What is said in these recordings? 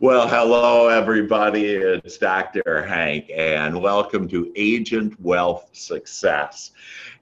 Well, hello, everybody. It's Dr. Hank, and welcome to Agent Wealth Success.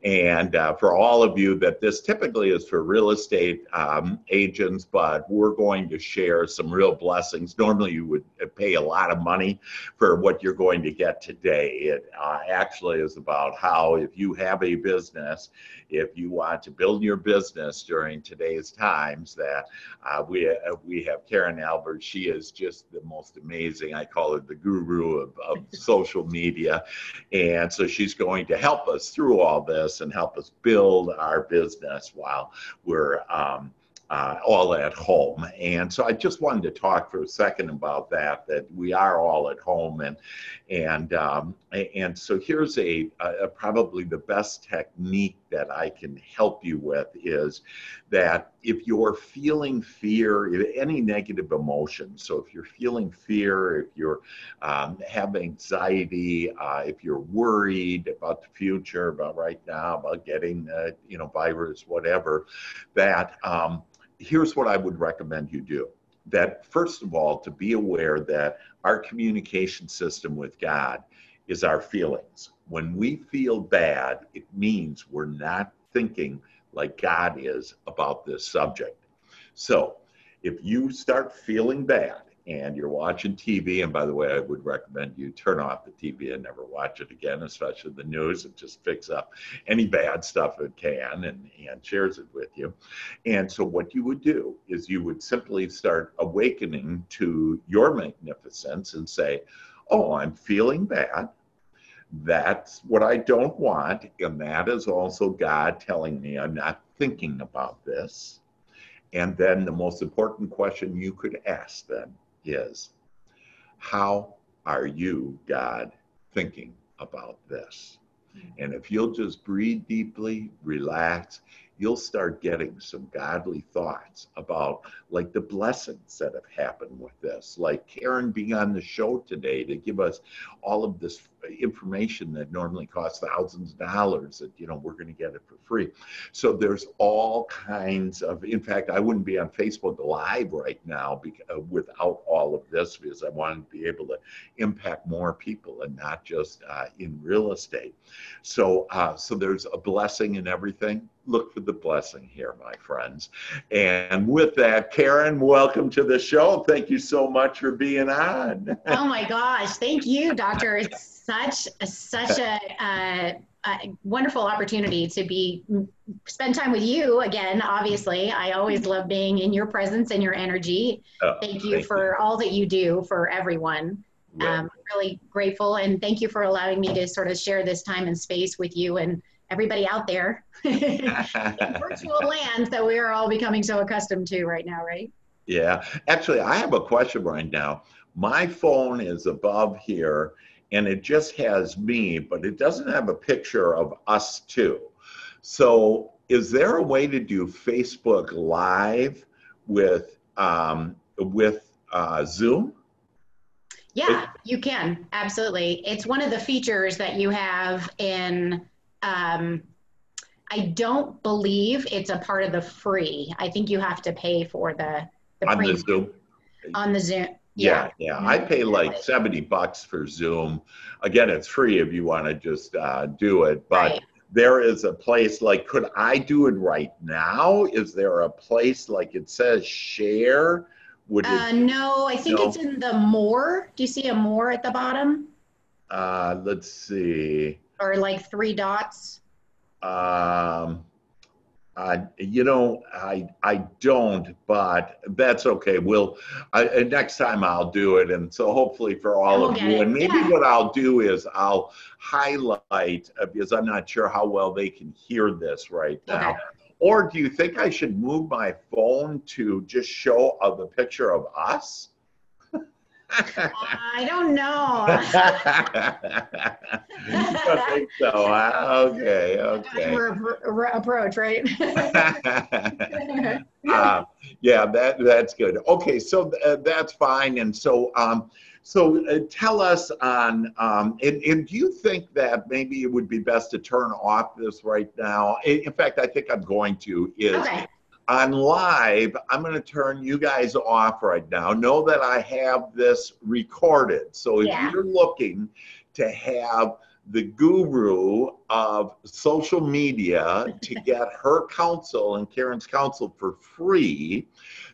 And uh, for all of you that this typically is for real estate um, agents, but we're going to share some real blessings. Normally, you would pay a lot of money for what you're going to get today. It uh, actually is about how, if you have a business, if you want to build your business during today's times, that uh, we uh, we have Karen Albert. She is just the most amazing. I call her the guru of, of social media, and so she's going to help us through all this us and help us build our business while we're um, uh, all at home. And so I just wanted to talk for a second about that, that we are all at home. And, and, um, and so here's a, a, probably the best technique that I can help you with is that if you're feeling fear, any negative emotion, so if you're feeling fear, if you're um, have anxiety, uh, if you're worried about the future, about right now, about getting, you know, virus, whatever, that um, here's what I would recommend you do. That first of all, to be aware that our communication system with God is our feelings. When we feel bad, it means we're not thinking like God is about this subject. So if you start feeling bad, and you're watching TV, and by the way, I would recommend you turn off the TV and never watch it again, especially the news. It just picks up any bad stuff it can and, and shares it with you. And so, what you would do is you would simply start awakening to your magnificence and say, Oh, I'm feeling bad. That's what I don't want. And that is also God telling me I'm not thinking about this. And then the most important question you could ask then is how are you, God, thinking about this? Hmm. And if you'll just breathe deeply, relax, you'll start getting some godly thoughts about like the blessings that have happened with this, like Karen being on the show today to give us all of this information that normally costs thousands of dollars that you know we're going to get it for free. So there's all kinds of in fact i wouldn't be on facebook live right now because, uh, without all of this because i want to be able to impact more people and not just uh, in real estate. So uh, so there's a blessing in everything. Look for the blessing here my friends. And with that karen welcome to the show. Thank you so much for being on. Oh my gosh. Thank you doctor such a, such a, uh, a, wonderful opportunity to be spend time with you again. Obviously, I always love being in your presence and your energy. Oh, thank you thank for you. all that you do for everyone. Yeah. Um, really grateful and thank you for allowing me to sort of share this time and space with you and everybody out there in virtual land that we are all becoming so accustomed to right now, right? Yeah, actually, I have a question right now. My phone is above here, and it just has me, but it doesn't have a picture of us too. So, is there a way to do Facebook Live with um, with uh, Zoom? Yeah, you can absolutely. It's one of the features that you have in. Um, I don't believe it's a part of the free. I think you have to pay for the, the on the Zoom. On the Zoom, yeah, yeah. I pay like 70 bucks for Zoom. Again, it's free if you want to just uh, do it. But right. there is a place like, could I do it right now? Is there a place like it says share? Would it, uh, no, I think no? it's in the more. Do you see a more at the bottom? Uh, let's see. Or like three dots? Um, uh, you know, I I don't, but that's okay. We'll I, next time I'll do it, and so hopefully for all of you. And maybe yeah. what I'll do is I'll highlight uh, because I'm not sure how well they can hear this right now. Okay. Or do you think I should move my phone to just show of the picture of us? I don't know. I think so. Okay, okay. approach, right? uh, yeah, that that's good. Okay, so uh, that's fine. And so, um, so uh, tell us on, um, and, and do you think that maybe it would be best to turn off this right now? In, in fact, I think I'm going to. Is okay on live, I'm going to turn you guys off right now. Know that I have this recorded. So if Yeah. you're looking to have the guru of social media to get her counsel and Karen's counsel for free,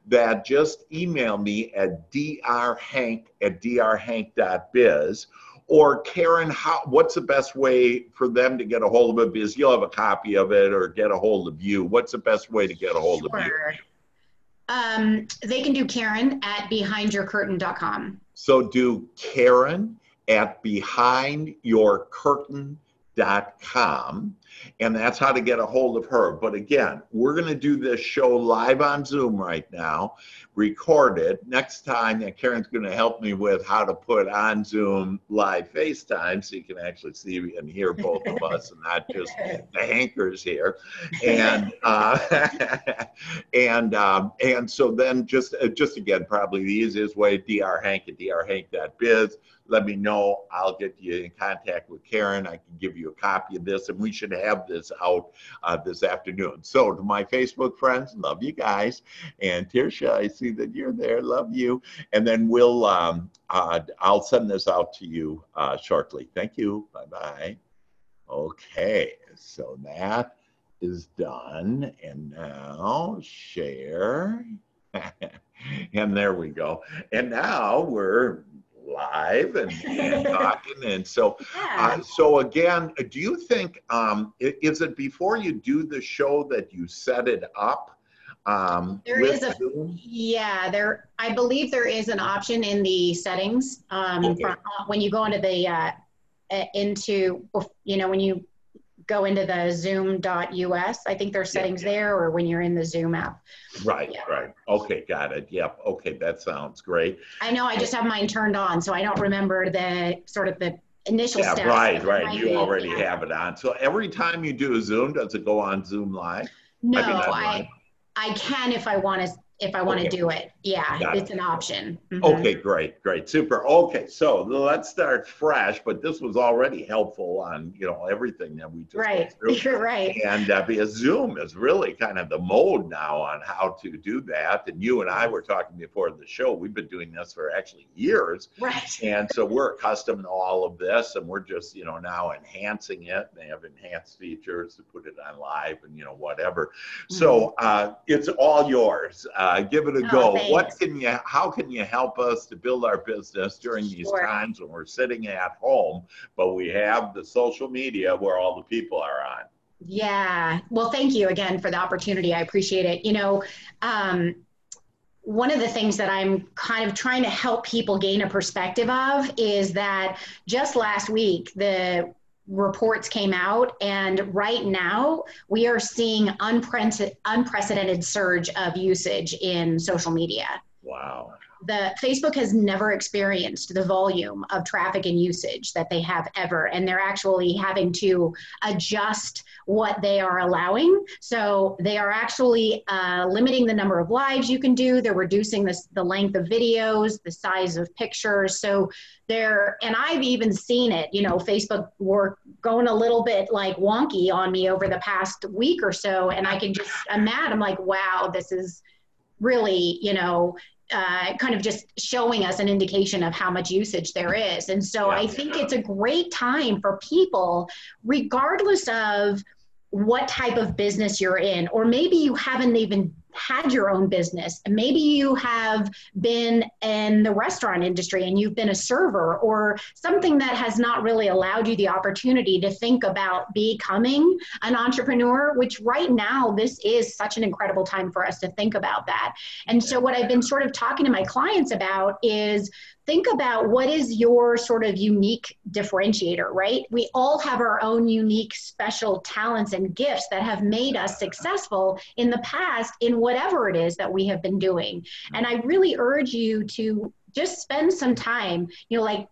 that just email me at drhank at drhank.biz. Or Karen, how, what's the best way for them to get a hold of it? Because you'll have a copy of it or get a hold of you. What's the best way to get a hold of you? Um, they can do Karen at behindyourcurtain.com. So do Karen at behindyourcurtain.com. And that's how to get a hold of her. But again, we're going to do this show live on Zoom right now, recorded. Next time, and Karen's going to help me with how to put on Zoom live FaceTime so you can actually see and hear both of us and not just the hankers here. And uh, and um, and so then just uh, just again, probably the easiest way, dr hank at drhank at drhank.biz. Let me know. I'll get you in contact with Karen. I can give you a copy of this, and we should have this out uh, this afternoon. So to my Facebook friends, love you guys, and Tirsha, I see that you're there. Love you. And then we'll um, uh, I'll send this out to you uh, shortly. Thank you. Bye bye. Okay, so that is done, and now share. and there we go. And now we're live and, and talking. And so, Yeah. uh, so again, do you think um, is it before you do the show that you set it up? Um, There is a- Zoom? Yeah, there, I believe there is an option in the settings, um, Okay. for- uh, when you go into the, uh, uh, into, you know, when you go into the zoom.us, I think there's settings yeah. there, or when you're in the Zoom app. Right, Yeah. right. Okay, got it. Yep. Okay, that sounds great. I know I just have mine turned on, so I don't remember the, sort of the initial Yeah, steps. right, right. You already yeah. have it on. So every time you do a Zoom, does it go on Zoom Live? No, I, live. I can if I want to, if I want to Okay. do it. Yeah, Got it. it's an option. Mhm. Okay, great, great, super. Okay, so let's start fresh, but this was already helpful on, you know, everything that we just Right, you're right. And uh, because Zoom is really kind of the mode now on how to do that. And you and I were talking before the show, we've been doing this for actually years. Right. And so we're accustomed to all of this and we're just, you know, now enhancing it. They have enhanced features to put it on live and, you know, whatever. So uh, it's all yours. Uh, give it a Oh, go. What can you, how can you help us to build our business during these Sure. times when we're sitting at home, but we have the social media where all the people are on? Yeah. Well, thank you again for the opportunity. I appreciate it. You know, um, one of the things that I'm kind of trying to help people gain a perspective of is that just last week, the reports came out, and right now we are seeing unprecedented, surge of usage in social media. Wow. The Facebook has never experienced the volume of traffic and usage that they have ever, and they're actually having to adjust what they are allowing. So they are actually uh, limiting the number of lives you can do. They're reducing the, the length of videos, the size of pictures. So they're, and I've even seen it. You know, Facebook were going a little bit like wonky on me over the past week or so, and I can just, I'm mad. I'm like, wow, this is really, you know, uh, kind of just showing us an indication of how much usage there is. And so Yeah. I think it's a great time for people, regardless of what type of business you're in, or maybe you haven't even had your own business. Maybe you have been in the restaurant industry and you've been a server or something that has not really allowed you the opportunity to think about becoming an entrepreneur, which right now, this is such an incredible time for us to think about that. And so, what I've been sort of talking to my clients about is think about what is your sort of unique differentiator, right? We all have our own unique special talents and gifts that have made us successful in the past in whatever it is that we have been doing. And I really urge you to just spend some time, you know, like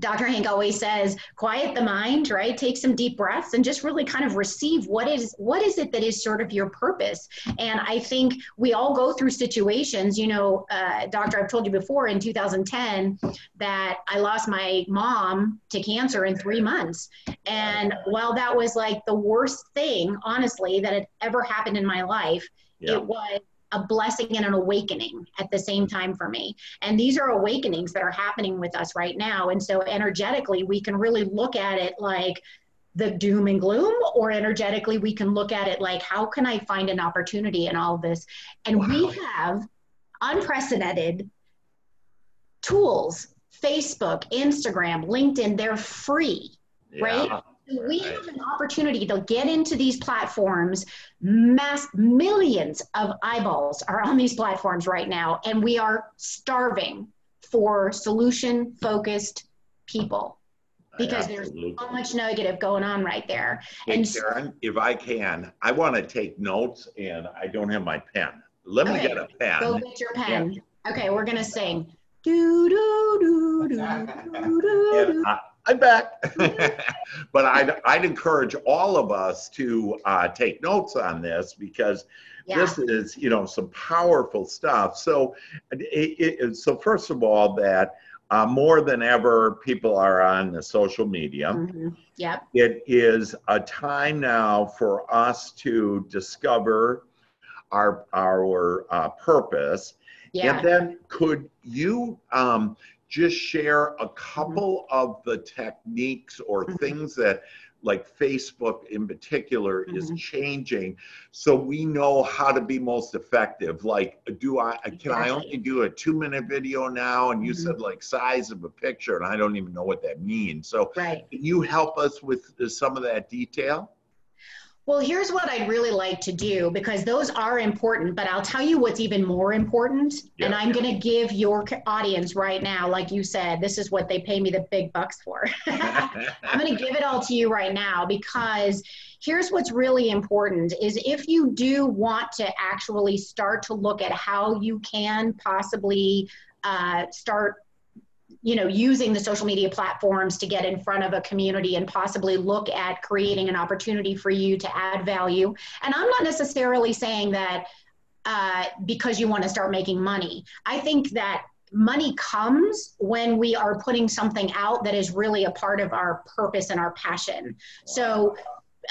Dr. Hank always says, quiet the mind, right? Take some deep breaths and just really kind of receive what is what is it that is sort of your purpose. And I think we all go through situations, you know, uh, Doctor, I've told you before in 2010 that I lost my mom to cancer in three months. And while that was like the worst thing, honestly, that had ever happened in my life, yeah. it was a blessing and an awakening at the same time for me. And these are awakenings that are happening with us right now. And so energetically, we can really look at it like the doom and gloom, or energetically, we can look at it like, how can I find an opportunity in all of this? And wow. we have unprecedented tools Facebook, Instagram, LinkedIn, they're free, yeah. right? We have an opportunity to get into these platforms. Mass millions of eyeballs are on these platforms right now and we are starving for solution focused people because Absolutely. there's so much negative going on right there. Hey, and Karen, if i can i want to take notes and i don't have my pen. Let okay. me get a pen. Go get your pen. Yeah. okay we're gonna sing. Do do do do do do I'm back. but I'd, I'd encourage all of us to uh, take notes on this because yeah. this is, you know, some powerful stuff. So, it, it, so first of all, that uh, more than ever, people are on the social media. Mm-hmm. Yep. It is a time now for us to discover our our uh, purpose. Yeah. And then, could you um, just share a mm-hmm. couple of the techniques or mm-hmm. things that like Facebook in particular mm-hmm. is changing so we know how to be most effective like do I can I only do a 2 minute video now and you mm-hmm. said like size of a picture and I don't even know what that means so right. can you help us with some of that detail well, here's what I'd really like to do because those are important, but I'll tell you what's even more important. Yeah. And I'm going to give your audience right now, like you said, this is what they pay me the big bucks for. I'm going to give it all to you right now because here's what's really important is if you do want to actually start to look at how you can possibly uh, start you know using the social media platforms to get in front of a community and possibly look at creating an opportunity for you to add value. And i'm not necessarily saying that uh, because you want to start making money. I think that money comes when we are putting something out that is really a part of our purpose and our passion. So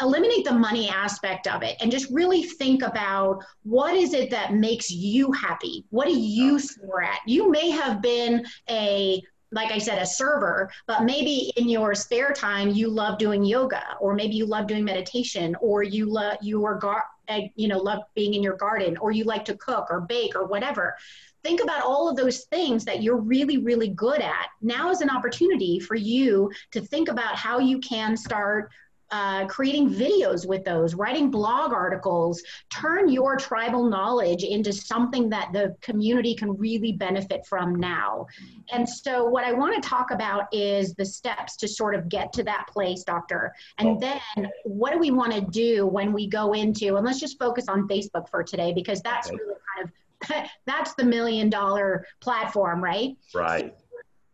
eliminate the money aspect of it and just really think about what is it that makes you happy? What do you soar at? You may have been a like I said, a server, but maybe in your spare time you love doing yoga, or maybe you love doing meditation, or you love you are gar- uh, you know love being in your garden, or you like to cook or bake or whatever. Think about all of those things that you're really really good at. Now is an opportunity for you to think about how you can start uh, creating videos with those, writing blog articles, turn your tribal knowledge into something that the community can really benefit from now. And so, what I want to talk about is the steps to sort of get to that place, Doctor. And then, what do we want to do when we go into, and let's just focus on Facebook for today because that's really kind of that's the million dollar platform, right? Right. So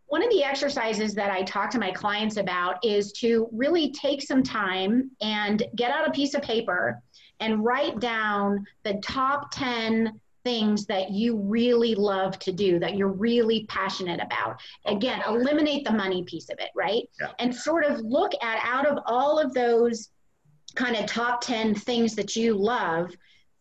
one of the exercises that I talk to my clients about is to really take some time and get out a piece of paper and write down the top 10 things that you really love to do, that you're really passionate about. Again, eliminate the money piece of it, right? Yeah. And sort of look at out of all of those kind of top 10 things that you love,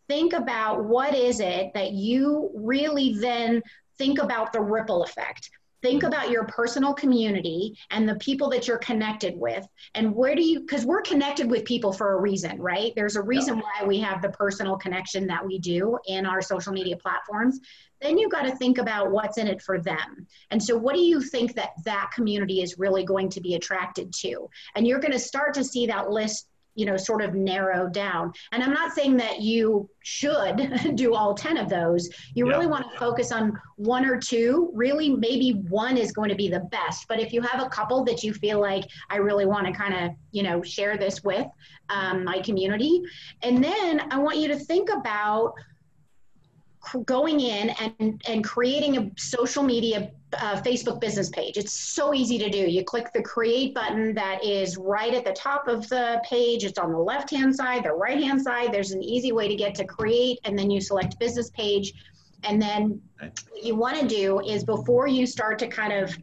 think about what is it that you really then think about the ripple effect think about your personal community and the people that you're connected with. And where do you because we're connected with people for a reason right? There's a reason why we have the personal connection that we do in our social media platforms. Then you've got to think about what's in it for them. And so what do you think that that community is really going to be attracted to? And you're going to start to see that list you know sort of narrow down. And i'm not saying that you should do all 10 of those. You yeah. really want to focus on one or two. Really maybe one is going to be the best. But if you have a couple that you feel like i really want to kind of you know share this with um, my community and then i want you to think about going in and, and creating a social media uh, Facebook business page. It's so easy to do. You click the create button that is right at the top of the page. It's on the left hand side, the right hand side. There's an easy way to get to create, and then you select business page. And then what you want to do is before you start to kind of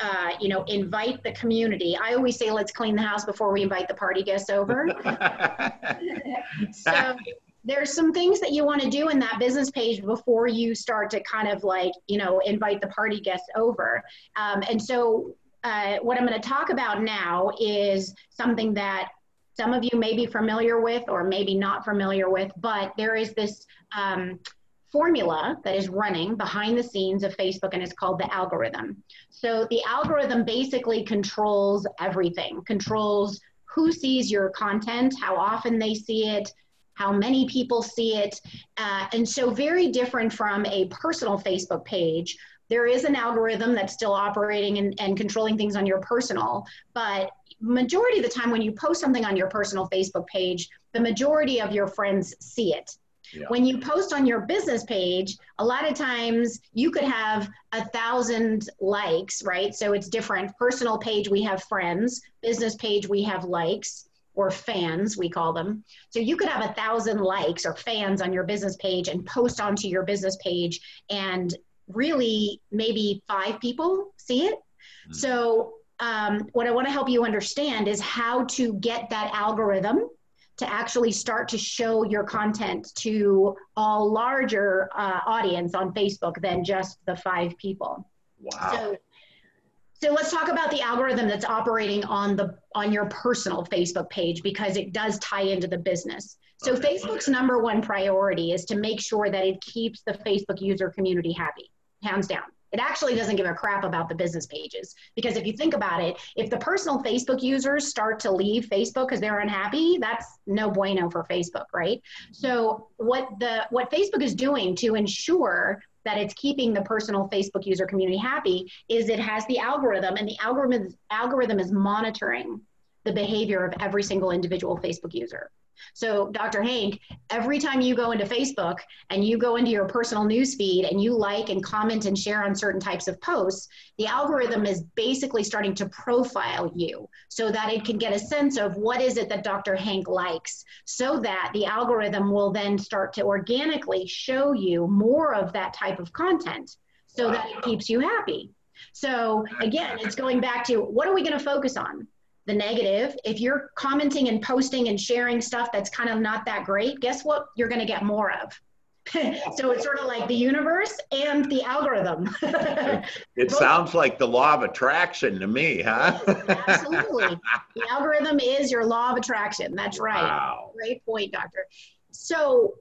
uh, you know, invite the community. I always say, let's clean the house before we invite the party guests over. so there's some things that you want to do in that business page before you start to kind of like you know invite the party guests over. Um, and so uh, what i'm going to talk about now is something that some of you may be familiar with or maybe not familiar with but there is this um, formula that is running behind the scenes of facebook and it's called the algorithm. So the algorithm basically controls everything controls who sees your content how often they see it how many people see it. Uh, and so, very different from a personal Facebook page. There is an algorithm that's still operating and, and controlling things on your personal, but majority of the time when you post something on your personal Facebook page, the majority of your friends see it. Yeah. When you post on your business page, a lot of times you could have a thousand likes, right? So it's different. Personal page, we have friends. Business page, we have likes or fans, we call them. So you could have a thousand likes or fans on your business page and post onto your business page, and really maybe five people see it. Mm-hmm. So, um, what I want to help you understand is how to get that algorithm to actually start to show your content to a larger uh, audience on Facebook than just the five people. Wow. So, so let's talk about the algorithm that's operating on the on your personal Facebook page because it does tie into the business. So okay. Facebook's number one priority is to make sure that it keeps the Facebook user community happy, hands down. It actually doesn't give a crap about the business pages because if you think about it, if the personal Facebook users start to leave Facebook because they're unhappy, that's no bueno for Facebook, right? So what the what Facebook is doing to ensure that it's keeping the personal Facebook user community happy is it has the algorithm and the algorithm algorithm is monitoring the behavior of every single individual Facebook user. So, Dr. Hank, every time you go into Facebook and you go into your personal news feed and you like and comment and share on certain types of posts, the algorithm is basically starting to profile you so that it can get a sense of what is it that Dr. Hank likes, so that the algorithm will then start to organically show you more of that type of content so that it keeps you happy. So, again, it's going back to what are we going to focus on? The negative. If you're commenting and posting and sharing stuff that's kind of not that great, guess what you're going to get more of? so it's sort of like the universe and the algorithm. it sounds like the law of attraction to me, huh? Absolutely. The algorithm is your law of attraction. That's right. Wow. Great point, doctor. So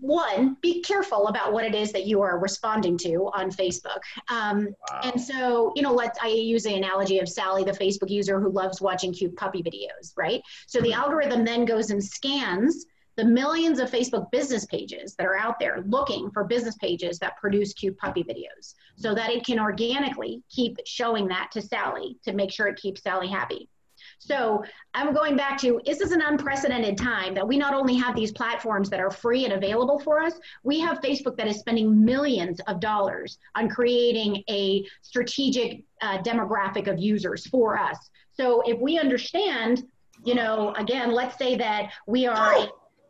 one, be careful about what it is that you are responding to on Facebook. Um, wow. And so, you know, let's, I use the analogy of Sally, the Facebook user who loves watching cute puppy videos, right? So the algorithm then goes and scans the millions of Facebook business pages that are out there looking for business pages that produce cute puppy videos so that it can organically keep showing that to Sally to make sure it keeps Sally happy. So I'm going back to this is an unprecedented time that we not only have these platforms that are free and available for us, we have Facebook that is spending millions of dollars on creating a strategic uh, demographic of users for us. So if we understand, you know, again, let's say that we are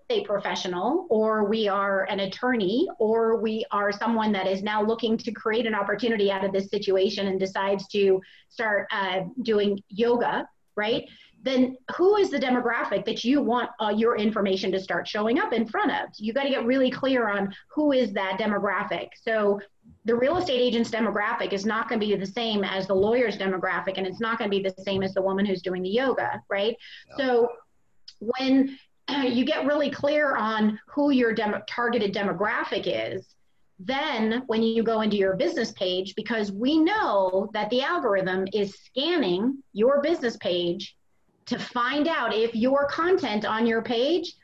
a professional or we are an attorney or we are someone that is now looking to create an opportunity out of this situation and decides to start uh, doing yoga right? Then who is the demographic that you want uh, your information to start showing up in front of? You got to get really clear on who is that demographic. So the real estate agent's demographic is not going to be the same as the lawyer's demographic, and it's not going to be the same as the woman who's doing the yoga, right? Yeah. So when you get really clear on who your dem- targeted demographic is, then when you go into your business page, because we know that the algorithm is scanning your business page to find out if your content on your page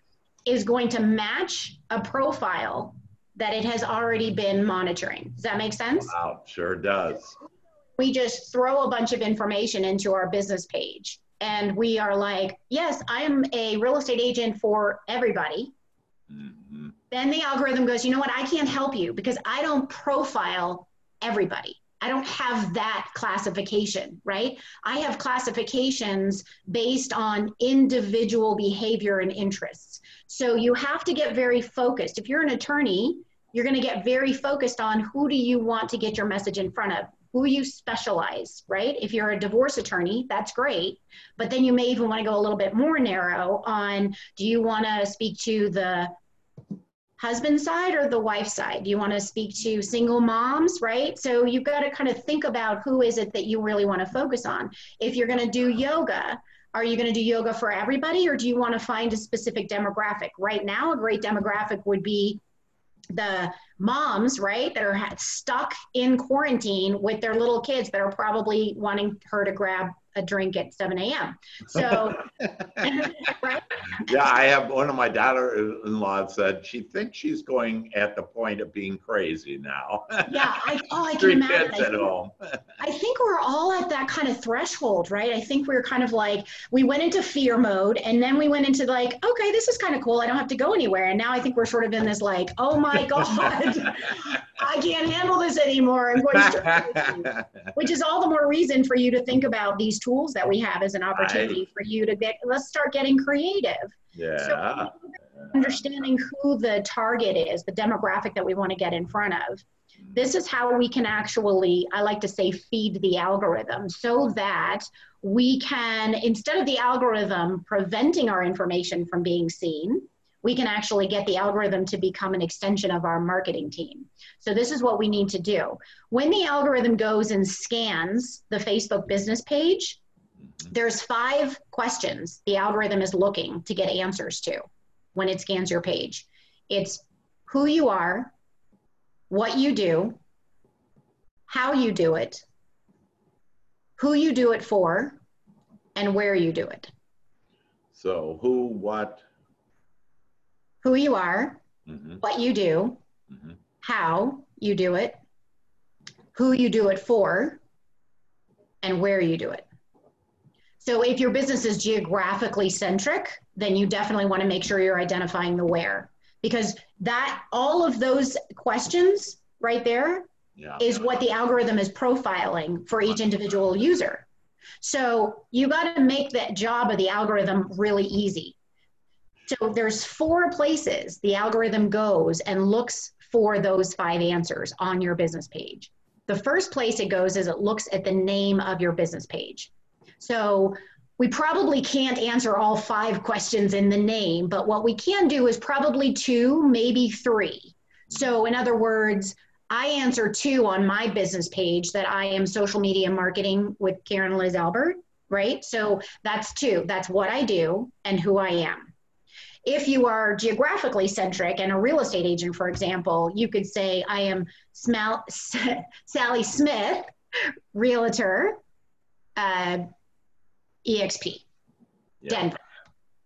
is going to match a profile that it has already been monitoring. Does that make sense? Wow, sure does. We just throw a bunch of information into our business page and we are like, yes, I am a real estate agent for everybody. Mm-hmm then the algorithm goes, you know what, I can't help you because I don't profile everybody. I don't have that classification, right? I have classifications based on individual behavior and interests. So you have to get very focused. If you're an attorney, you're going to get very focused on who do you want to get your message in front of? Who you specialize, right? If you're a divorce attorney, that's great. But then you may even want to go a little bit more narrow on do you want to speak to the husband side or the wife side? Do you want to speak to single moms, right? So you've got to kind of think about who is it that you really want to focus on. If you're going to do yoga, are you going to do yoga for everybody or do you want to find a specific demographic? Right now, a great demographic would be the moms, right, that are stuck in quarantine with their little kids that are probably wanting her to grab a drink at 7 a.m. So, right? Yeah, I have one of my daughter-in-law said she thinks she's going at the point of being crazy now. yeah, I, oh, I can Three imagine. kids at home. I think we're all at that kind of threshold, right? I think we're kind of like we went into fear mode, and then we went into like, okay, this is kind of cool. I don't have to go anywhere, and now I think we're sort of in this like, oh my god, I can't handle this anymore. I'm going straight, which is all the more reason for you to think about these tools that we have as an opportunity right. for you to get let's start getting creative yeah so understanding who the target is the demographic that we want to get in front of this is how we can actually i like to say feed the algorithm so that we can instead of the algorithm preventing our information from being seen we can actually get the algorithm to become an extension of our marketing team. So this is what we need to do. When the algorithm goes and scans the Facebook business page, there's five questions the algorithm is looking to get answers to when it scans your page. It's who you are, what you do, how you do it, who you do it for, and where you do it. So who, what, who you are, mm-hmm. what you do, mm-hmm. How you do it, who you do it for, and where you do it. So if your business is geographically centric, then you definitely want to make sure you're identifying the where because that all of those questions right there yeah. is what the algorithm is profiling for each individual user. So you got to make that job of the algorithm really easy. So there's four places the algorithm goes and looks for those five answers on your business page. The first place it goes is it looks at the name of your business page. So we probably can't answer all five questions in the name, but what we can do is probably two, maybe three. So, in other words, I answer two on my business page that I am social media marketing with Karen Liz Albert, right? So that's two. That's what I do and who I am. If you are geographically centric and a real estate agent, for example, you could say, I am Smell- Sally Smith, realtor, uh, EXP, yeah. Denver,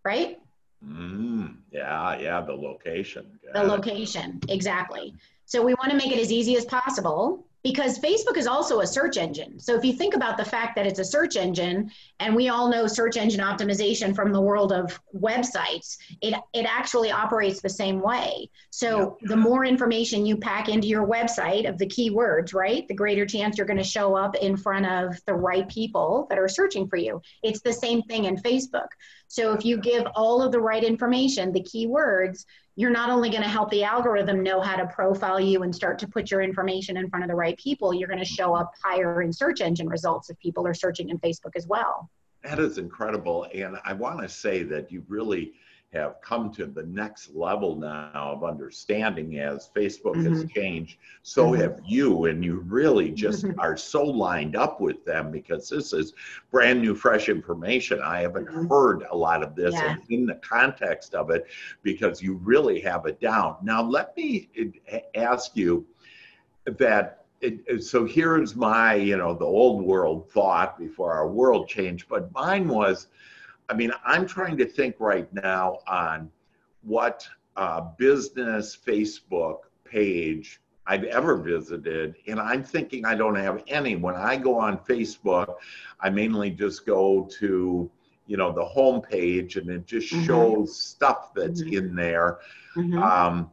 right? Mm, yeah, yeah, the location. Got the it. location, exactly. So we want to make it as easy as possible because Facebook is also a search engine. So if you think about the fact that it's a search engine, and we all know search engine optimization from the world of websites, it, it actually operates the same way. So yeah. the more information you pack into your website of the keywords, right, the greater chance you're going to show up in front of the right people that are searching for you. It's the same thing in Facebook. So if you give all of the right information, the keywords, you're not only going to help the algorithm know how to profile you and start to put your information in front of the right people, you're going to show up higher in search engine results if people are searching in Facebook as well. That is incredible. And I want to say that you really have come to the next level now of understanding as Facebook mm-hmm. has changed. So mm-hmm. have you, and you really just mm-hmm. are so lined up with them because this is brand new, fresh information. I haven't mm-hmm. heard a lot of this yeah. in the context of it because you really have it down. Now, let me eh, ask you that. It, so here's my, you know, the old world thought before our world changed, but mine was I mean, I'm trying to think right now on what uh, business Facebook page I've ever visited, and I'm thinking I don't have any. When I go on Facebook, I mainly just go to you know the home page, and it just mm-hmm. shows stuff that's mm-hmm. in there. Mm-hmm. Um,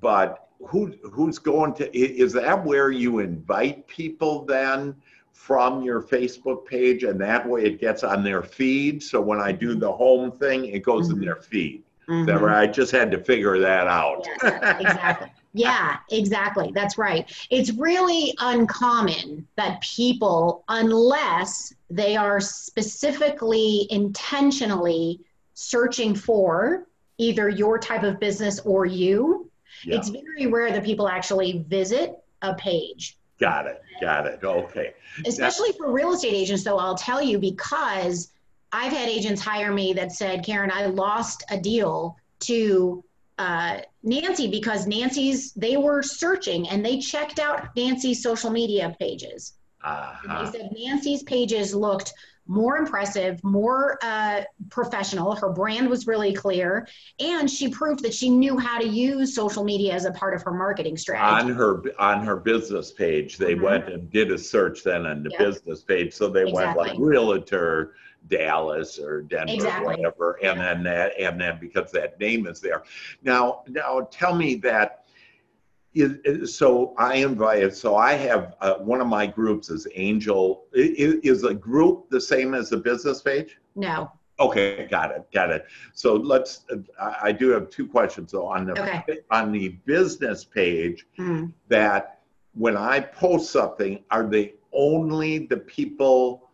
but who who's going to? Is that where you invite people then? From your Facebook page, and that way it gets on their feed. So when I do the home thing, it goes mm-hmm. in their feed. Mm-hmm. That right? I just had to figure that out. Exactly. yeah, exactly. That's right. It's really uncommon that people, unless they are specifically intentionally searching for either your type of business or you, Yeah. it's very rare that people actually visit a page. Got it. Got it. Okay. Especially for real estate agents, though, I'll tell you because I've had agents hire me that said, Karen, I lost a deal to uh, Nancy because Nancy's, they were searching and they checked out Nancy's social media pages. Uh-huh. They said Nancy's pages looked more impressive, more uh, professional. Her brand was really clear, and she proved that she knew how to use social media as a part of her marketing strategy. On her on her business page, they Mhm. went and did a search then on the Yeah. business page. So they went like realtor Dallas or Denver Exactly. or whatever, and then that and then because that name is there. Now now tell me that so I invite so I have uh, one of my groups is Angel is a group the same as a business page? No. Okay, got it, got it. So let's, I I do have two questions though. On the, Okay. on the business page, Mm. that when I post something, are they only the people,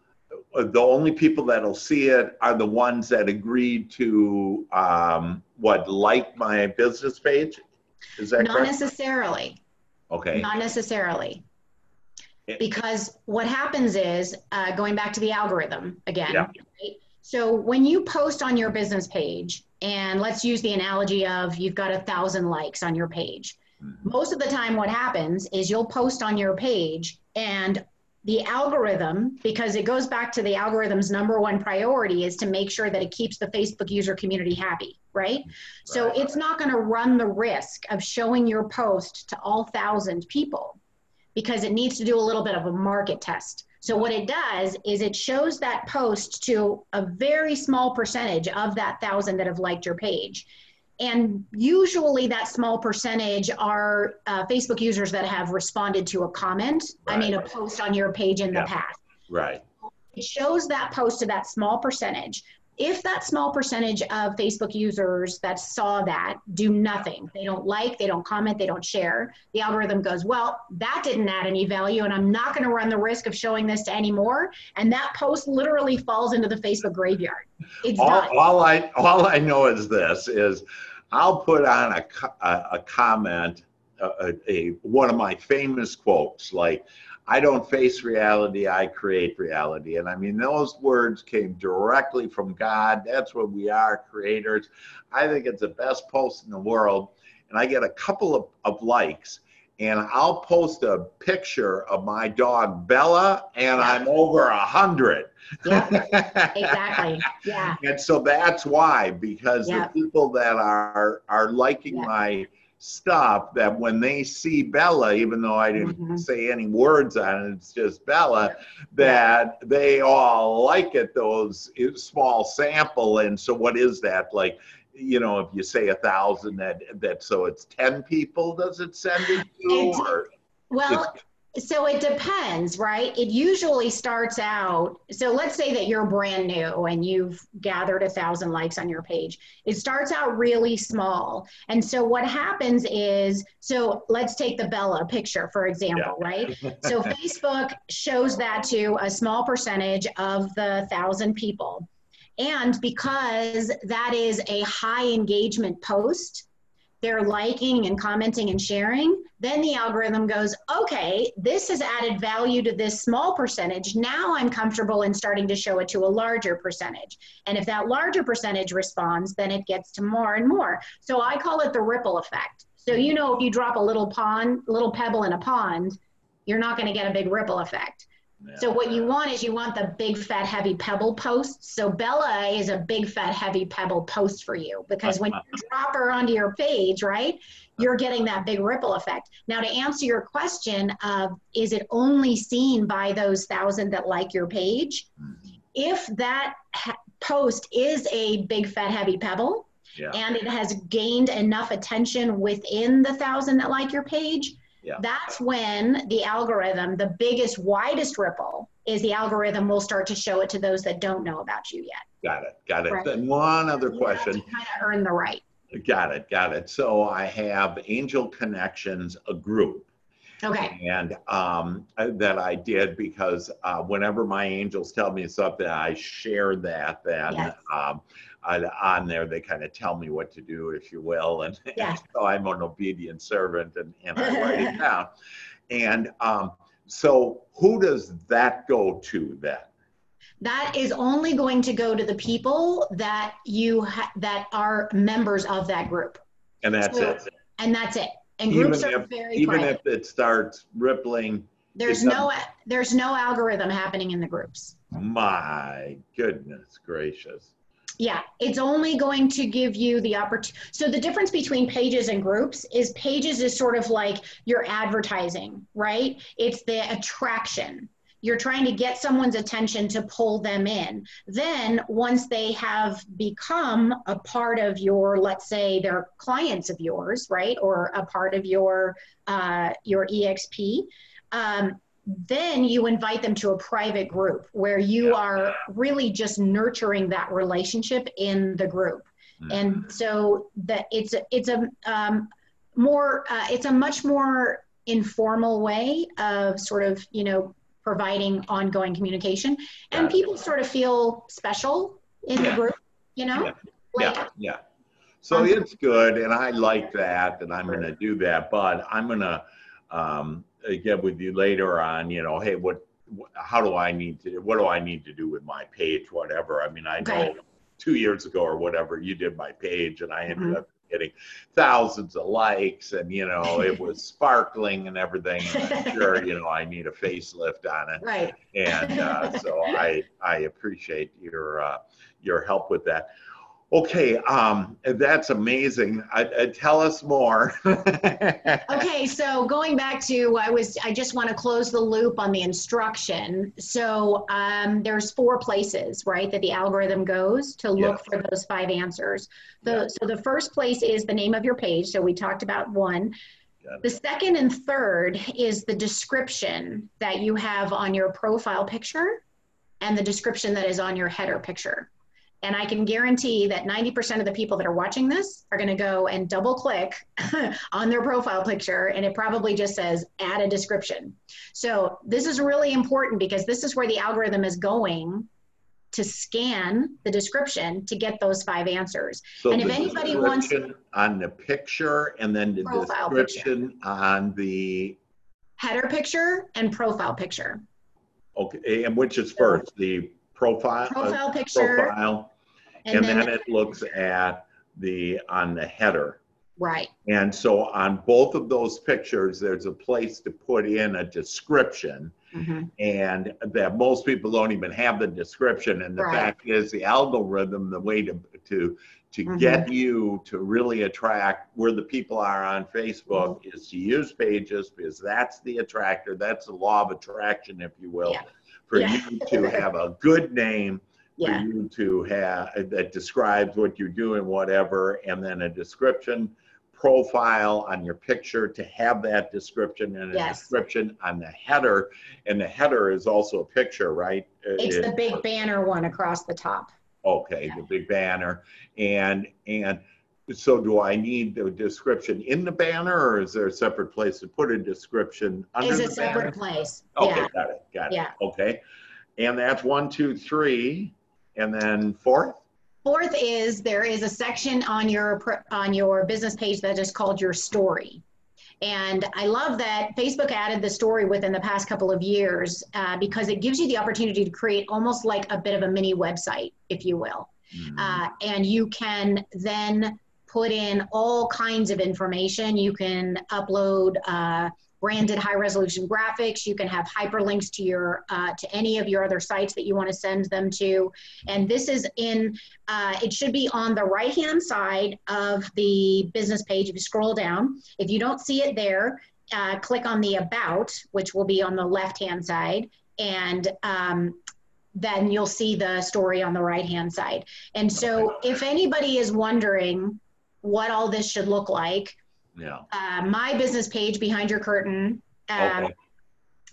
uh, the only people that'll see it are the ones that agreed to, um, what, like my business page? Is that Not correct? necessarily. Okay, Not necessarily. Because what happens is, uh, going back to the algorithm again, Yeah. right? So when you post on your business page, and let's use the analogy of you've got a thousand likes on your page. Mhm. Most of the time, what happens is you'll post on your page, and the algorithm, because it goes back to the algorithm's number one priority, is to make sure that it keeps the Facebook user community happy, right? So it's not going to run the risk of showing your post to all thousand people because it needs to do a little bit of a market test. So what it does is it shows that post to a very small percentage of that thousand that have liked your page. And usually that small percentage are uh, Facebook users that have responded to a comment, I mean, a post on your page in Yeah. the past right, it shows that post to that small percentage. If that small percentage of Facebook users that saw that do nothing, they don't like, they don't comment, they don't share, the algorithm goes, well, that didn't add any value, and I'm not going to run the risk of showing this to any more. And that post literally falls into the Facebook graveyard. It's all, done. all I all I know is this is I'll put on a a, a comment a, a, one of my famous quotes like I don't face reality I create reality. And I mean those words came directly from God. That's what we are creators. I think it's the best post in the world. And I get a couple of, of likes and I'll post a picture of my dog Bella and I'm over a hundred Yeah, exactly. Yeah. and so that's why, because Yeah. the people that are are liking Yeah. my stuff, that when they see Bella, even though I didn't Mhm. say any words on it, it's just Bella, that they all like it. Those small sample, and so what is that like? You know, if you say a thousand, that that so it's ten people. Does it send it to? Or, Well, so it depends, right? It usually starts out. So let's say that you're brand new and you've gathered a thousand likes on your page. It starts out really small. And so what happens is, so let's take the Bella picture, for example, right? So Facebook shows that to a small percentage of the thousand people. And because that is a high engagement post, they're liking and commenting and sharing, then the algorithm goes, okay, this has added value to this small percentage. Now I'm comfortable in starting to show it to a larger percentage. And if that larger percentage responds, then it gets to more and more. So I call it the ripple effect. So you know if you drop a little pond, little pebble in a pond, you're not going to get a big ripple effect. So what you want is you want the big fat heavy pebble post. So Bella is a big fat heavy pebble post for you because when you drop her onto your page, right, you're getting that big ripple effect. Now to answer your question of is it only seen by those thousand that like your page? Hmm. If that ha- post is a big fat heavy pebble yeah. and it has gained enough attention within the thousand that like your page, Yeah. that's when the algorithm, the biggest, widest ripple, is the algorithm will start to show it to those that don't know about you yet. Got it. Got it. Right. Then one other You question. kind of earn the right. Got it, got it. So I have Angel Connections, a group. Okay. And um, that I did because uh, whenever my angels tell me something, I share that. Then Yes. um, on there, they kind of tell me what to do, if you will. And Yes. so I'm an obedient servant and, and I write it down. And um, so who does that go to then? That is only going to go to the people that you ha- that are members of that group, And that's So, it. and that's it. And Even groups are if- very Even private. if it starts rippling, There's no there's no algorithm happening in the groups. my goodness gracious. Yeah, it's only going to give you the opportunity. So the difference between pages and groups is pages is sort of like your advertising, right? It's the attraction. You're trying to get someone's attention to pull them in. Then once they have become a part of your, let's say they're clients of yours, right, or a part of your uh, your EXP. Um, then you invite them to a private group where you Yeah. are really just nurturing that relationship in the group Mm. and so that it's a, it's a um, more uh, it's a much more informal way of sort of you know providing ongoing communication and it. people sort of feel special in Yeah. the group you know Yeah. like yeah, yeah. So Um, it's good, and I like that, and I'm going to do that. But I'm going to um, get with you later on. You know, hey, what, how do I need to? What do I need to do with my page? Whatever. I mean, I know two years ago or whatever, you did my page, and I ended Mhm. up getting thousands of likes, and you know, it was sparkling and everything. And I'm sure, you know, I need a facelift on it right and uh, so I I appreciate your uh, your help with that. Okay, um, that's amazing. I, I, tell us more. okay so going back to i was i just want to close the loop on the instruction so um, there's four places right that the algorithm goes to look Yes. for those five answers the, Yeah. so the first place is the name of your page so we talked about one the second and third is the description that you have on your profile picture and the description that is on your header picture and I can guarantee that 90% of the people that are watching this are going to go and double click on their profile picture, and it probably just says add a description. So, this is really important because this is where the algorithm is going to scan the description to get those five answers. so and if anybody wants- description on the picture and then the Profile picture. description on the Header picture and profile picture. okay, and which is first the profile uh, Profile picture, profile, and, then, it looks at the on the header. right. And so on both of those pictures, there's a place to put in a description. Mhm. and that most people don't even have the description. And the Right. fact is, the algorithm, the way to to to Mhm. get you to really attract where the people are on Facebook Mm-hmm. is to use pages because that's the attractor. That's the law of attraction, if you will, Yeah. for Yeah. you to have a good name. For you to have uh, that describes what you do and whatever, and then a description profile on your picture to have that description and a Yes. description on the header. And the header is also a picture, right? Uh, it's It- the big banner one across the top. Okay, the big banner. And, and so do I need the description in the banner or is there a separate place to put a description under Is the a separate banner? place. Okay, Yeah. got it, got it. Yeah. Okay. And that's one, two, three, and then fourth? Fourth is there is a section on your on your business page that is called your story. And I love that Facebook added the story within the past couple of years uh, because it gives you the opportunity to create almost like a bit of a mini website, if you will. Hmm. Uh, and you can then put in all kinds of information. You can upload uh, branded high resolution graphics. You can have hyperlinks to your uh, to any of your other sites that you want to send them to. And this is in uh, it should be on the right hand side of the business page. If you scroll down, if you don't see it there, uh, click on the about, which will be on the left hand side, and um, then you'll see the story on the right hand side. And so, if anybody is wondering what all this should look like, Yeah, uh, my business page behind your curtain um, okay,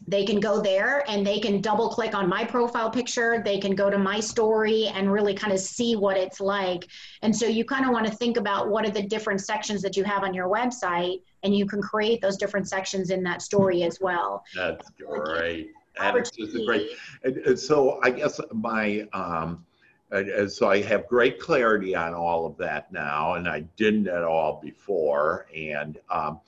they can go there and they can double click on my profile picture. They can go to my story and really kind of see what it's like. And so you kind of want to think about what are the different sections that you have on your website, and you can create those different sections in that story as well. That's great. And it's just a great. And, and so I guess my um, and so I have great clarity on all of that now, and I didn't at all before. And um,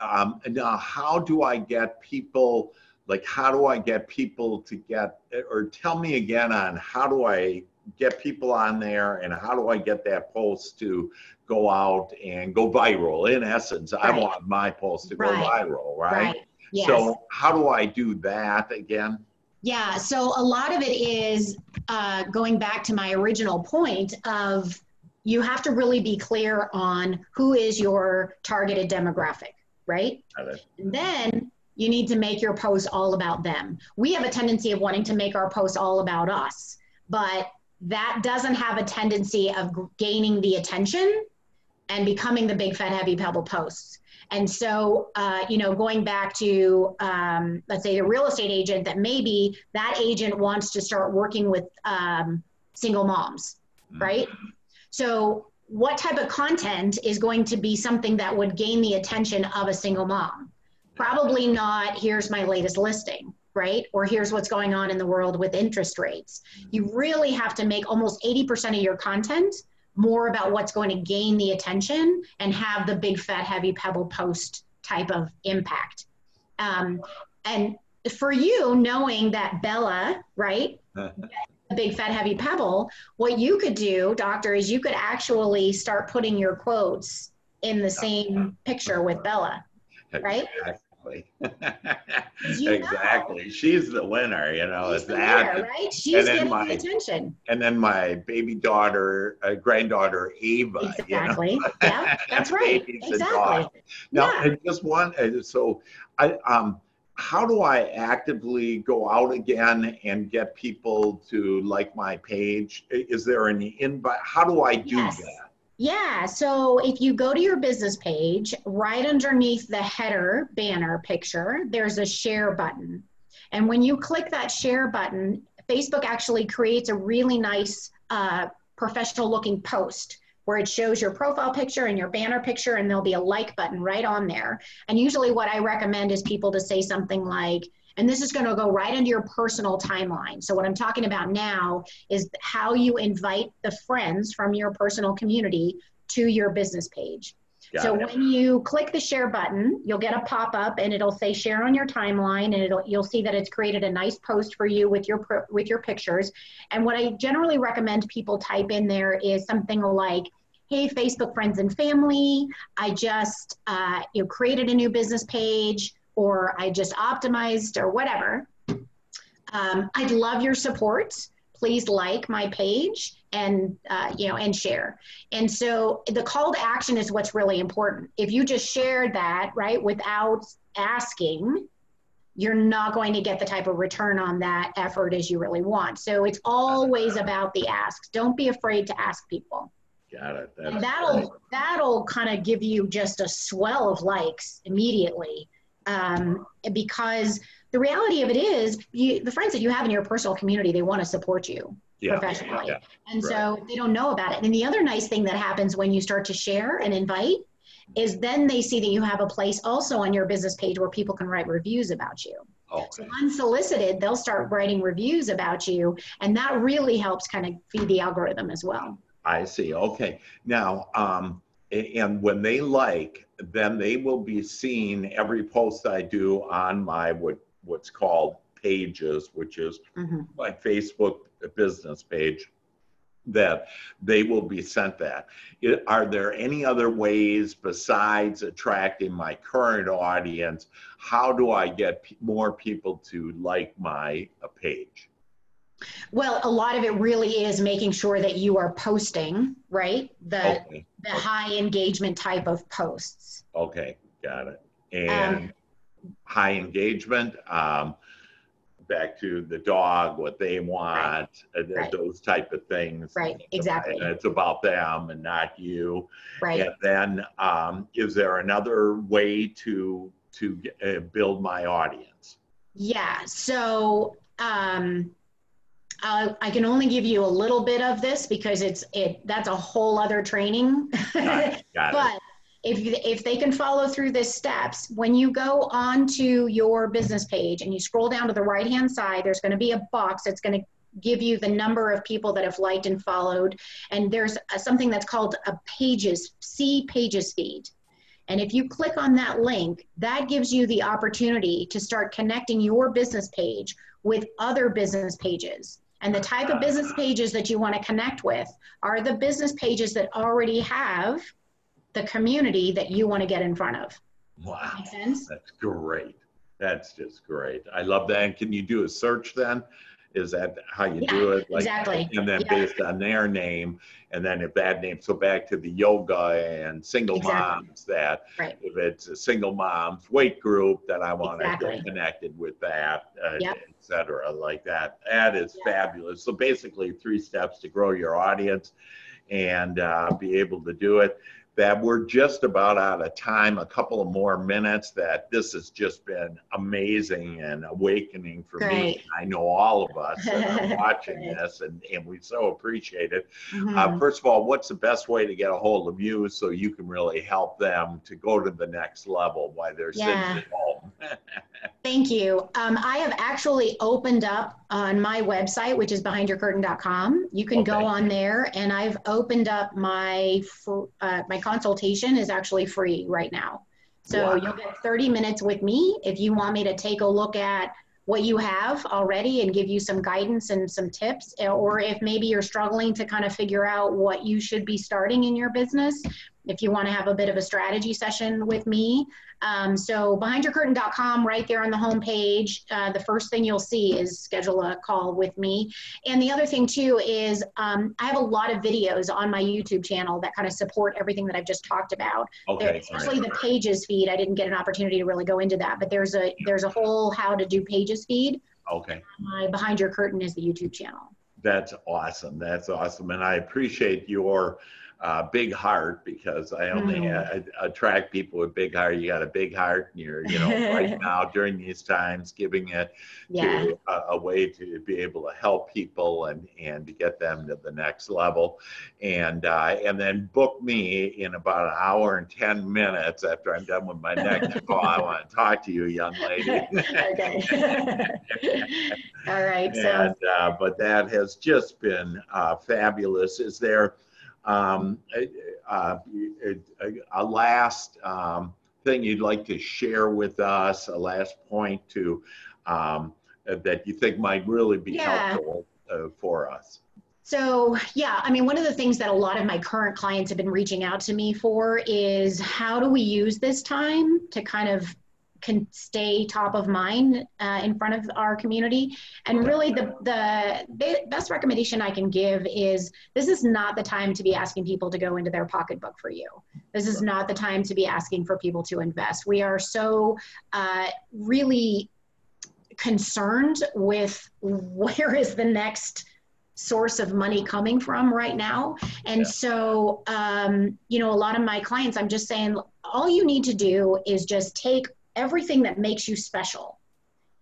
um, now, how do I get people? Like, how do I get people to get? Or tell me again on how do I get people on there, and how do I get that post to go out and go viral? In essence, right. I want my post to right. go viral, right? right. Yes. So, how do I do that again? Yeah, so a lot of it is uh, going back to my original point of you have to really be clear on who is your targeted demographic, right? And then you need to make your post all about them. We have a tendency of wanting to make our posts all about us, but that doesn't have a tendency of gaining the attention and becoming the big fat heavy pebble posts. And so, uh, you know, going back to, um, let's say, a real estate agent, that maybe that agent wants to start working with um, single moms, mm-hmm. right? So, what type of content is going to be something that would gain the attention of a single mom? Probably not, here's my latest listing, right? Or here's what's going on in the world with interest rates. You really have to make almost 80% of your content more about what's going to gain the attention and have the big fat heavy pebble post type of impact. Um, and for you, knowing that Bella, right, the big fat heavy pebble, what you could do, doctor, is you could actually start putting your quotes in the same picture with Bella, right? Exactly. exactly. Know. She's the winner, you know. She's the that. winner, right? She's getting my, the attention. And then my baby daughter, uh, granddaughter Ava. Exactly. You know? yeah, that's right. exactly. Now, yeah. just one. Uh, so, I um, how do I actively go out again and get people to like my page? Is there any invite? How do I do yes. that? Yeah, so if you go to your business page, right underneath the header banner picture, there's a share button. And when you click that share button, Facebook actually creates a really nice uh, professional looking post where it shows your profile picture and your banner picture, and there'll be a like button right on there. And usually, what I recommend is people to say something like, and this is going to go right into your personal timeline. So, what I'm talking about now is how you invite the friends from your personal community to your business page. Got so it. when you click the share button, you'll get a pop-up and it'll say share on your timeline and it'll you'll see that it's created a nice post for you with your with your pictures. And what I generally recommend people type in there is something like hey facebook friends and family i just uh, you know, created a new business page or I just optimized or whatever. Um, I'd love your support. Please like my page and uh, you know and share. And so the call to action is what's really important. If you just share that right without asking, you're not going to get the type of return on that effort as you really want. So it's always about the ask. Don't be afraid to ask people. Got it. That'll that'll kind of give you just a swell of likes immediately um, because the reality of it is you, the friends that you have in your personal community they want to support you yeah, professionally. Yeah, and right. so they don't know about it. And the other nice thing that happens when you start to share and invite is then they see that you have a place also on your business page where people can write reviews about you. Okay. so unsolicited they'll start writing reviews about you and that really helps kind of feed the algorithm as well. I see. Okay. Now um, and when they like then they will be seeing every post I do on my what what's called pages, which is mm-hmm. my Facebook business page that they will be sent that. It, are there any other ways besides attracting my current audience? How do I get p- more people to like my uh, page? Well, a lot of it really is making sure that you are posting, right? The okay. the high engagement type of posts. Okay, got it. And um, high engagement, um, back to the dog, what they want, right. right. those type of things. Right, exactly. And it's about them and not you. Right. And then, um, is there another way to to uh, build my audience? Yeah. So um, uh, I can only give you a little bit of this because it's it. That's a whole other training. Got it. Got but if if they can follow through the steps, when you go onto your business page and you scroll down to the right hand side, there's going to be a box that's going to give you the number of people that have liked and followed. And there's a, something that's called a pages, see pages feed. And if you click on that link, that gives you the opportunity to start connecting your business page with other business pages. And the type of business pages that you want to connect with are the business pages that already have the community that you want to get in front of. Wow. That's great. That's just great. I love that. And can you do a search then? Is that how you do it? Like, exactly. And then Yeah. based on their name, and then if that name, so back to the yoga and single Exactly. moms, that Right. if it's a single mom's weight group, that I want to Exactly. get connected with that, uh, Yep. et cetera, like that. That is Yeah. fabulous. So basically, three steps to grow your audience and uh, be able to do it. That we're just about out of time. A couple of more minutes. That this has just been amazing and awakening for me. I know all of us that are watching this, and, and we so appreciate it. Mhm. Uh, first of all, what's the best way to get a hold of you so you can really help them to go to the next level while they're Yeah. sitting at home? Thank you. Um, I have actually opened up on my website, which is behindyourcurtain.com. You can go on there, and I've opened up my uh, my consultation is actually free right now. So Wow. you'll get 30 minutes with me if you want me to take a look at what you have already and give you some guidance and some tips, or if maybe you're struggling to kind of figure out what you should be starting in your business. If you want to have a bit of a strategy session with me, um, so behindyourcurtain.com, right there on the homepage, uh, the first thing you'll see is schedule a call with me. And the other thing too is um, I have a lot of videos on my YouTube channel that kind of support everything that I've just talked about. There- Okay. especially the pages feed. I didn't get an opportunity to really go into that, but there's a there's a whole how to do pages feed. Okay. My Behind Your Curtain is the YouTube channel. That's awesome. That's awesome. And I appreciate your uh, big heart because I only Mm. uh, attract people with big heart. You got a big heart and you're, you know, right now during these times, giving it Yeah. to a, a way to be able to help people and, and to get them to the next level. And, uh, and then book me in about an hour and 10 minutes after I'm done with my next call. I want to talk to you, young lady. okay. All right. So and uh, but that has just been uh, fabulous. Is there um, a, a, a, a last um, thing you'd like to share with us? A last point to um, that you think might really be Yeah. helpful uh, for us? So, yeah, I mean, one of the things that a lot of my current clients have been reaching out to me for is how do we use this time to kind of can stay top of mind uh, in front of our community. And really the, the the best recommendation i can give is this is not the time to be asking people to go into their pocketbook for you. This is not the time to be asking for people to invest. We are so uh, really concerned with where is the next source of money coming from right now. And Yeah. so, um, you know, a lot of my clients, I'm just saying, all you need to do is just take everything that makes you special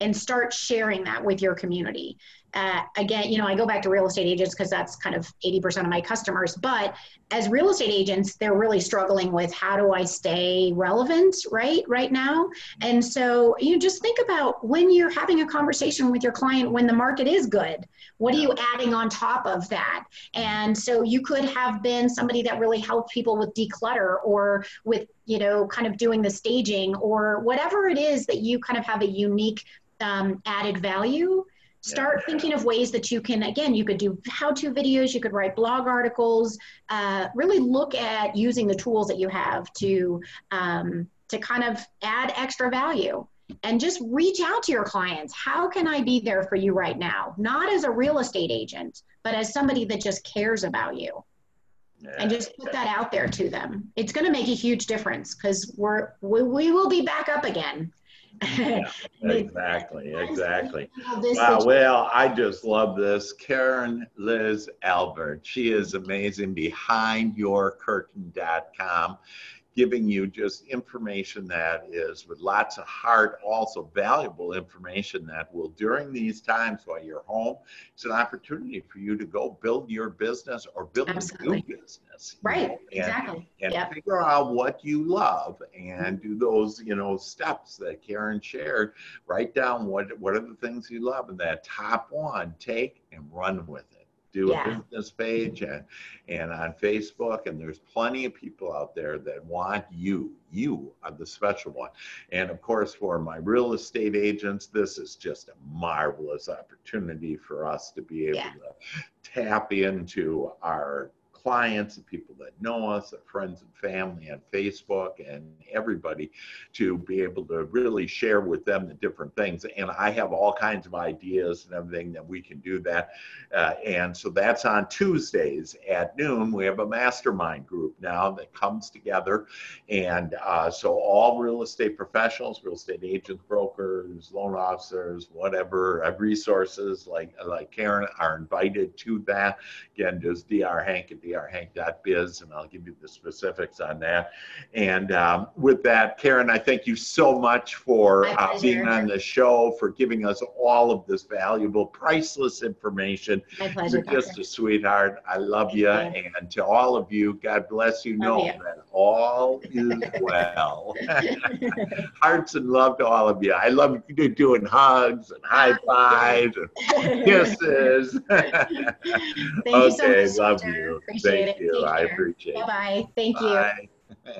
and start sharing that with your community. Uh, again, you know, I go back to real estate agents because that's kind of 80% of my customers. But as real estate agents, they're really struggling with how do I stay relevant, right, right now. And so you just think about when you're having a conversation with your client when the market is good, what are you adding on top of that? And so you could have been somebody that really helped people with declutter or with, you know, kind of doing the staging or whatever it is that you kind of have a unique um, added value. Start thinking of ways that you can, again, you could do how to videos, you could write blog articles, uh, really look at using the tools that you have to, um, to kind of add extra value and just reach out to your clients. How can I be there for you right now? Not as a real estate agent, but as somebody that just cares about you and just put that out there to them. It's going to make a huge difference because we're, we, we will be back up again. Exactly, exactly. Wow, well, I just love this. Karen Liz Albert. She is amazing. BehindYourCurtain.com giving you just information that is with lots of heart, also valuable information that will, during these times while you're home, it's an opportunity for you to go build your business or build Absolutely. a new business. Right, know, and, exactly. And yep. figure out what you love and mm-hmm. do those, you know, steps that Karen shared. Write down what, what are the things you love and that top one, take and run with it do yeah. a business page and and on Facebook and there's plenty of people out there that want you you are the special one and of course for my real estate agents this is just a marvelous opportunity for us to be able yeah. to tap into our clients and people that know us, our friends and family on Facebook and everybody to be able to really share with them the different things. And I have all kinds of ideas and everything that we can do that. Uh, and so that's on Tuesdays at noon. We have a mastermind group now that comes together. And uh, so all real estate professionals, real estate agents, brokers, loan officers, whatever, uh, resources like, like Karen are invited to that. Again, just Dr. Hank at drhank.biz, and I'll give you the specifics on that. And um, with that, Karen, I thank you so much for uh, being on the show, for giving us all of this valuable, priceless information. My pleasure. You're just a sweetheart. I love you. you. And to all of you, God bless you. Know you. that all is well. Hearts and love to all of you. I love doing hugs and high fives and kisses. Thank okay, you so much, love you. Appreciate Thank it. you. I appreciate it. Bye bye. Thank Bye. you.